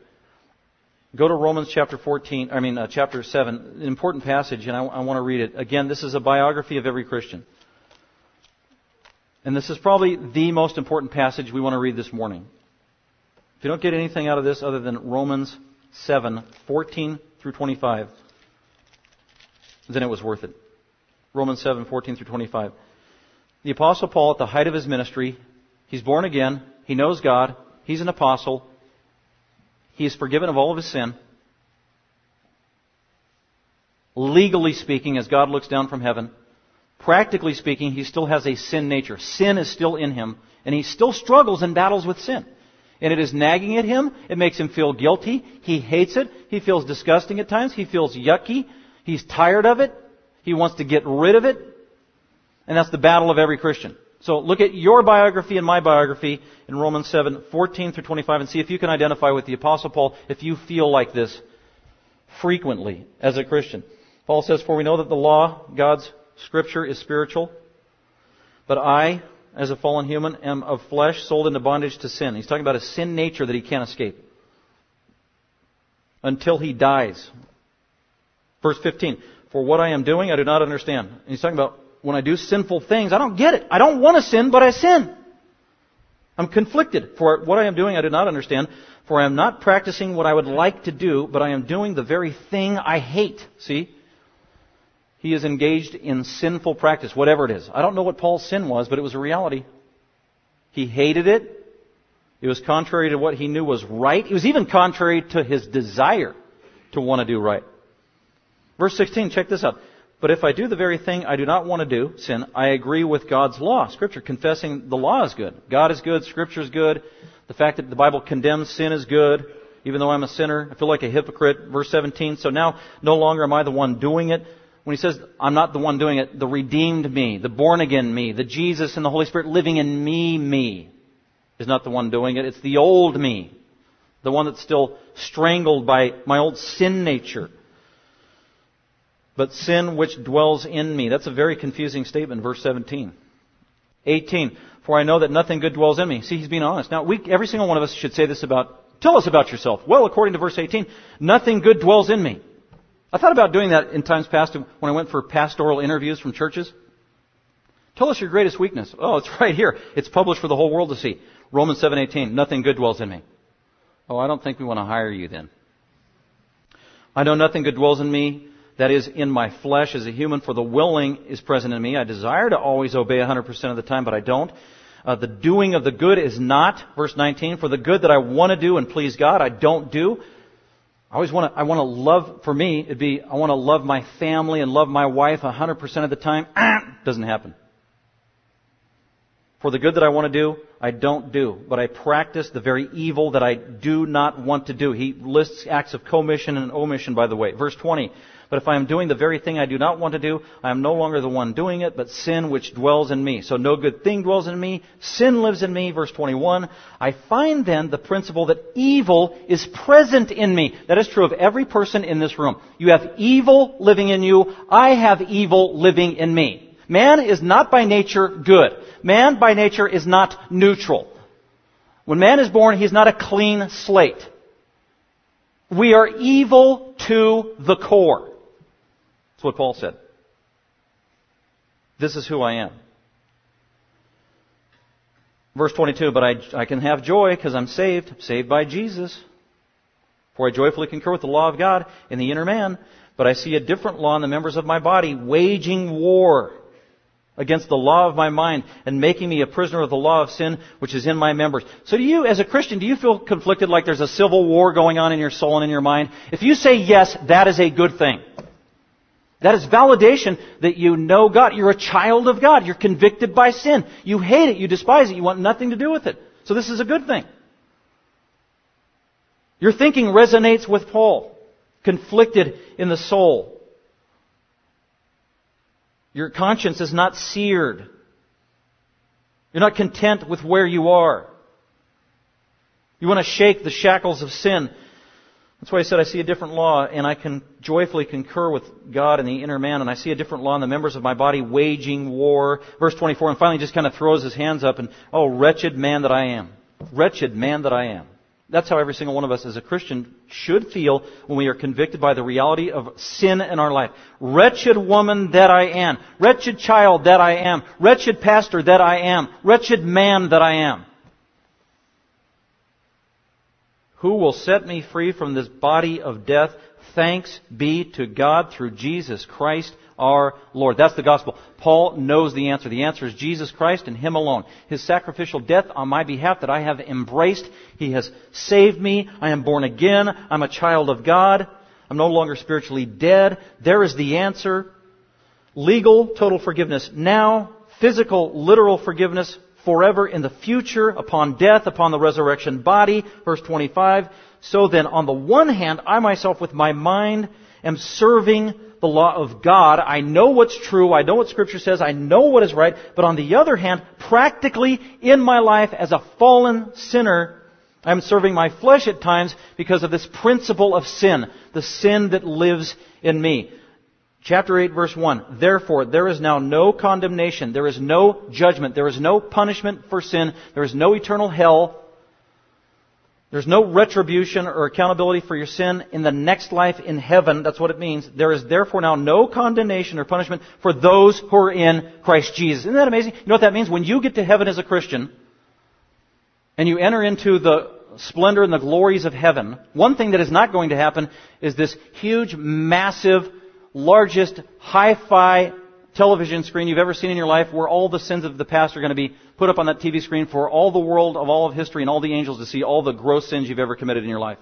Go to Romans chapter 14, I mean, uh, chapter 7, an important passage, and I, I want to read it. Again, this is a biography of every Christian. And this is probably the most important passage we want to read this morning. If you don't get anything out of this other than Romans 7, 14 through 25, then it was worth it. Romans 7, 14 through 25. The apostle Paul at the height of his ministry, he's born again, he knows God, he's an apostle, he is forgiven of all of his sin. Legally speaking, as God looks down from heaven, practically speaking, he still has a sin nature. Sin is still in him, and he still struggles and battles with sin and it is nagging at him. It makes him feel guilty. He hates it. He feels disgusting at times. He feels yucky. He's tired of it. He wants to get rid of it. And that's the battle of every Christian. So look at your biography and my biography in Romans 7, 14 through 25 and see if you can identify with the Apostle Paul if you feel like this frequently as a Christian. Paul says, For we know that the law, God's scripture, is spiritual, but I, as a fallen human, am of flesh, sold into bondage to sin. He's talking about a sin nature that he can't escape. Until he dies. Verse 15. For what I am doing, I do not understand. And he's talking about when I do sinful things, I don't get it. I don't want to sin, but I sin. I'm conflicted. For what I am doing, I do not understand. For I am not practicing what I would like to do, but I am doing the very thing I hate. See? He is engaged in sinful practice, whatever it is. I don't know what Paul's sin was, but it was a reality. He hated it. It was contrary to what he knew was right. It was even contrary to his desire to want to do right. Verse 16, check this out. But if I do the very thing I do not want to do, sin, I agree with God's law, Scripture, confessing the law is good. God is good, Scripture is good. The fact that the Bible condemns sin is good. Even though I'm a sinner, I feel like a hypocrite. Verse 17, so now no longer am I the one doing it. When he says, I'm not the one doing it, the redeemed me, the born again me, the Jesus and the Holy Spirit living in me, me, is not the one doing it. It's the old me. The one that's still strangled by my old sin nature but sin which dwells in me. That's a very confusing statement, verse 17. 18. For I know that nothing good dwells in me. See, he's being honest. Now, we, every single one of us should say this about, tell us about yourself. Well, according to verse 18, nothing good dwells in me. I thought about doing that in times past when I went for pastoral interviews from churches. Tell us your greatest weakness. Oh, it's right here. It's published for the whole world to see. Romans 7:18. Nothing good dwells in me. Oh, I don't think we want to hire you then. I know nothing good dwells in me that is in my flesh as a human, for the willing is present in me. I desire to always obey 100% of the time, but I don't. Uh, the doing of the good is not, verse 19, for the good that I want to do and please God, I don't do. I always want to, I want to love, for me, it'd be, I want to love my family and love my wife 100% of the time. Doesn't happen. For the good that I want to do, I don't do, but I practice the very evil that I do not want to do. He lists acts of commission and omission, by the way. Verse 20. But if I am doing the very thing I do not want to do, I am no longer the one doing it, but sin which dwells in me. So no good thing dwells in me. Sin lives in me. Verse 21. I find then the principle that evil is present in me. That is true of every person in this room. You have evil living in you. I have evil living in me. Man is not by nature good. Man by nature is not neutral. When man is born, he's not a clean slate. We are evil to the core. That's what Paul said. This is who I am. Verse 22, but I, I can have joy because I'm saved, saved by Jesus. For I joyfully concur with the law of God in the inner man, but I see a different law in the members of my body, waging war against the law of my mind and making me a prisoner of the law of sin which is in my members. So do you, as a Christian, do you feel conflicted like there's a civil war going on in your soul and in your mind? If you say yes, that is a good thing. That is validation that you know God. You're a child of God. You're convicted by sin. You hate it. You despise it. You want nothing to do with it. So this is a good thing. Your thinking resonates with Paul. Conflicted in the soul. Your conscience is not seared. You're not content with where you are. You want to shake the shackles of sin that's why I said I see a different law, and I can joyfully concur with God in the inner man, and I see a different law in the members of my body waging war. Verse 24, and finally just kind of throws his hands up and, oh, wretched man that I am. Wretched man that I am. That's how every single one of us as a Christian should feel when we are convicted by the reality of sin in our life. Wretched woman that I am. Wretched child that I am. Wretched pastor that I am. Wretched man that I am. Who will set me free from this body of death? Thanks be to God through Jesus Christ our Lord. That's the gospel. Paul knows the answer. The answer is Jesus Christ and Him alone. His sacrificial death on my behalf that I have embraced. He has saved me. I am born again. I'm a child of God. I'm no longer spiritually dead. There is the answer. Legal, total forgiveness now. Physical, literal forgiveness forever in the future, upon death, upon the resurrection body. Verse 25. So then, on the one hand, I myself with my mind am serving the law of God. I know what's true. I know what scripture says. I know what is right. But on the other hand, practically in my life as a fallen sinner, I'm serving my flesh at times because of this principle of sin, the sin that lives in me. Chapter 8 verse 1. Therefore, there is now no condemnation. There is no judgment. There is no punishment for sin. There is no eternal hell. There's no retribution or accountability for your sin in the next life in heaven. That's what it means. There is therefore now no condemnation or punishment for those who are in Christ Jesus. Isn't that amazing? You know what that means? When you get to heaven as a Christian, and you enter into the splendor and the glories of heaven, one thing that is not going to happen is this huge, massive, largest hi-fi television screen you've ever seen in your life where all the sins of the past are going to be put up on that TV screen for all the world of all of history and all the angels to see all the gross sins you've ever committed in your life.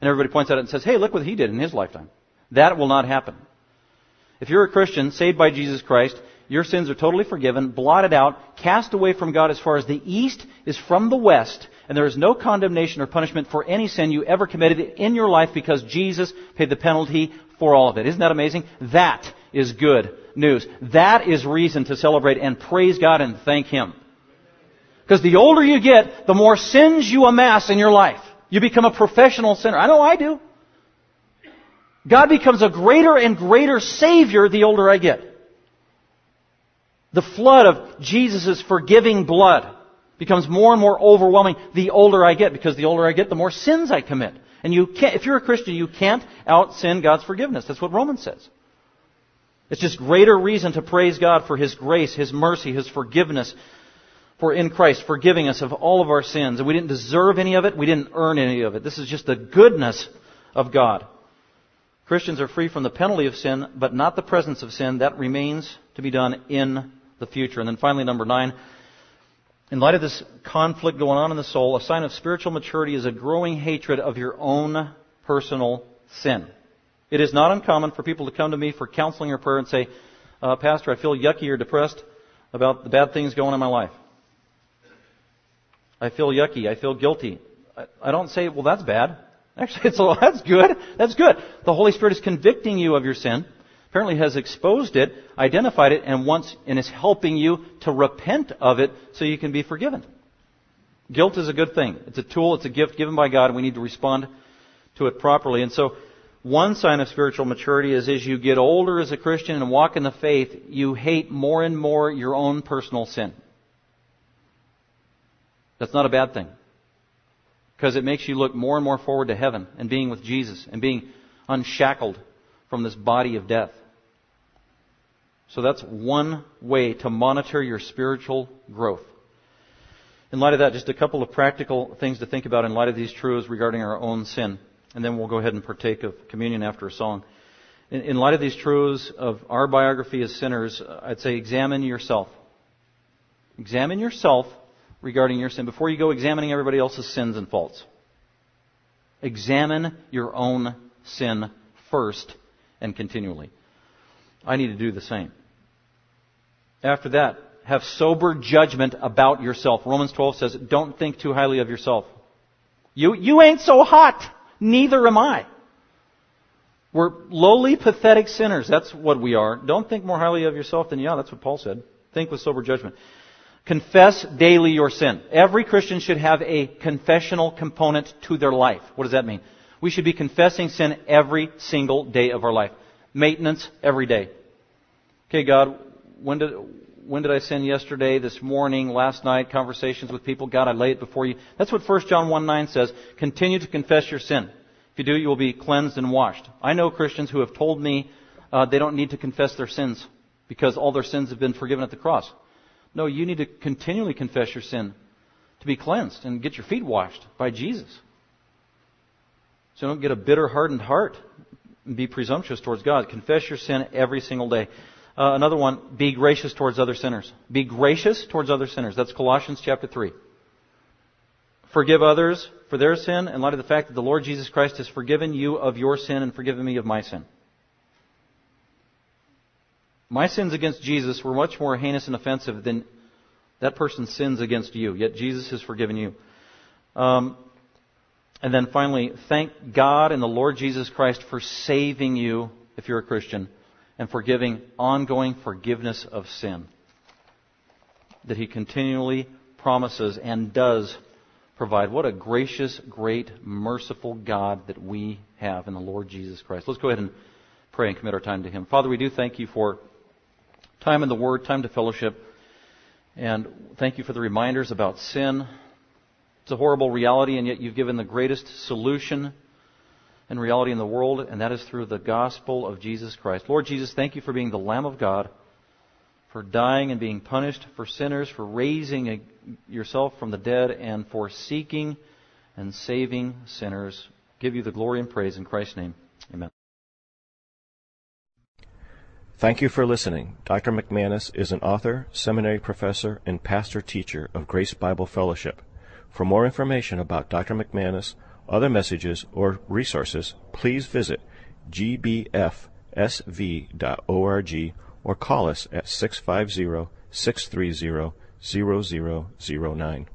And everybody points at it and says, hey, look what he did in his lifetime. That will not happen. If you're a Christian saved by Jesus Christ, your sins are totally forgiven, blotted out, cast away from God as far as the east is from the west, and there is no condemnation or punishment for any sin you ever committed in your life because Jesus paid the penalty for all of it. Isn't that amazing? That is good news. That is reason to celebrate and praise God and thank Him. Because the older you get, the more sins you amass in your life. You become a professional sinner. I know I do. God becomes a greater and greater Savior the older I get. The flood of Jesus' forgiving blood becomes more and more overwhelming the older I get, because the older I get, the more sins I commit. And you can't, if you're a Christian, you can't out sin God's forgiveness. That's what Romans says. It's just greater reason to praise God for His grace, His mercy, His forgiveness, for in Christ forgiving us of all of our sins. And we didn't deserve any of it, we didn't earn any of it. This is just the goodness of God. Christians are free from the penalty of sin, but not the presence of sin. That remains to be done in the future. And then finally, number nine, in light of this conflict going on in the soul, a sign of spiritual maturity is a growing hatred of your own personal sin. It is not uncommon for people to come to me for counseling or prayer and say, uh, Pastor, I feel yucky or depressed about the bad things going on in my life. I feel yucky. I feel guilty. I, I don't say, well, that's bad. Actually, it's, a, that's good. That's good. The Holy Spirit is convicting you of your sin apparently has exposed it, identified it, and wants and is helping you to repent of it so you can be forgiven. Guilt is a good thing. It's a tool, it's a gift given by God, and we need to respond to it properly. And so, one sign of spiritual maturity is as you get older as a Christian and walk in the faith, you hate more and more your own personal sin. That's not a bad thing. Because it makes you look more and more forward to heaven and being with Jesus and being unshackled from this body of death. So that's one way to monitor your spiritual growth. In light of that, just a couple of practical things to think about in light of these truths regarding our own sin. And then we'll go ahead and partake of communion after a song. In, in light of these truths of our biography as sinners, uh, I'd say examine yourself. Examine yourself regarding your sin before you go examining everybody else's sins and faults. Examine your own sin first and continually. I need to do the same. After that, have sober judgment about yourself. Romans 12 says, don't think too highly of yourself. You, you ain't so hot. Neither am I. We're lowly, pathetic sinners. That's what we are. Don't think more highly of yourself than you are. That's what Paul said. Think with sober judgment. Confess daily your sin. Every Christian should have a confessional component to their life. What does that mean? We should be confessing sin every single day of our life. Maintenance every day. Okay, God, when did, when did I sin yesterday, this morning, last night, conversations with people? God, I lay it before you. That's what 1 John 1 9 says. Continue to confess your sin. If you do, you will be cleansed and washed. I know Christians who have told me uh, they don't need to confess their sins because all their sins have been forgiven at the cross. No, you need to continually confess your sin to be cleansed and get your feet washed by Jesus. So don't get a bitter, hardened heart and be presumptuous towards God. Confess your sin every single day. Uh, another one, be gracious towards other sinners. Be gracious towards other sinners. That's Colossians chapter 3. Forgive others for their sin in light of the fact that the Lord Jesus Christ has forgiven you of your sin and forgiven me of my sin. My sins against Jesus were much more heinous and offensive than that person's sins against you, yet Jesus has forgiven you. Um, and then finally, thank God and the Lord Jesus Christ for saving you, if you're a Christian, and for giving ongoing forgiveness of sin. That He continually promises and does provide. What a gracious, great, merciful God that we have in the Lord Jesus Christ. Let's go ahead and pray and commit our time to Him. Father, we do thank you for time in the Word, time to fellowship, and thank you for the reminders about sin. It's a horrible reality, and yet you've given the greatest solution and reality in the world, and that is through the gospel of Jesus Christ. Lord Jesus, thank you for being the Lamb of God for dying and being punished for sinners, for raising yourself from the dead, and for seeking and saving sinners. Give you the glory and praise in Christ's name. Amen. Thank you for listening. Dr. McManus is an author, seminary professor, and pastor teacher of Grace Bible Fellowship. For more information about Dr. McManus, other messages, or resources, please visit gbfsv.org or call us at 650 630 0009.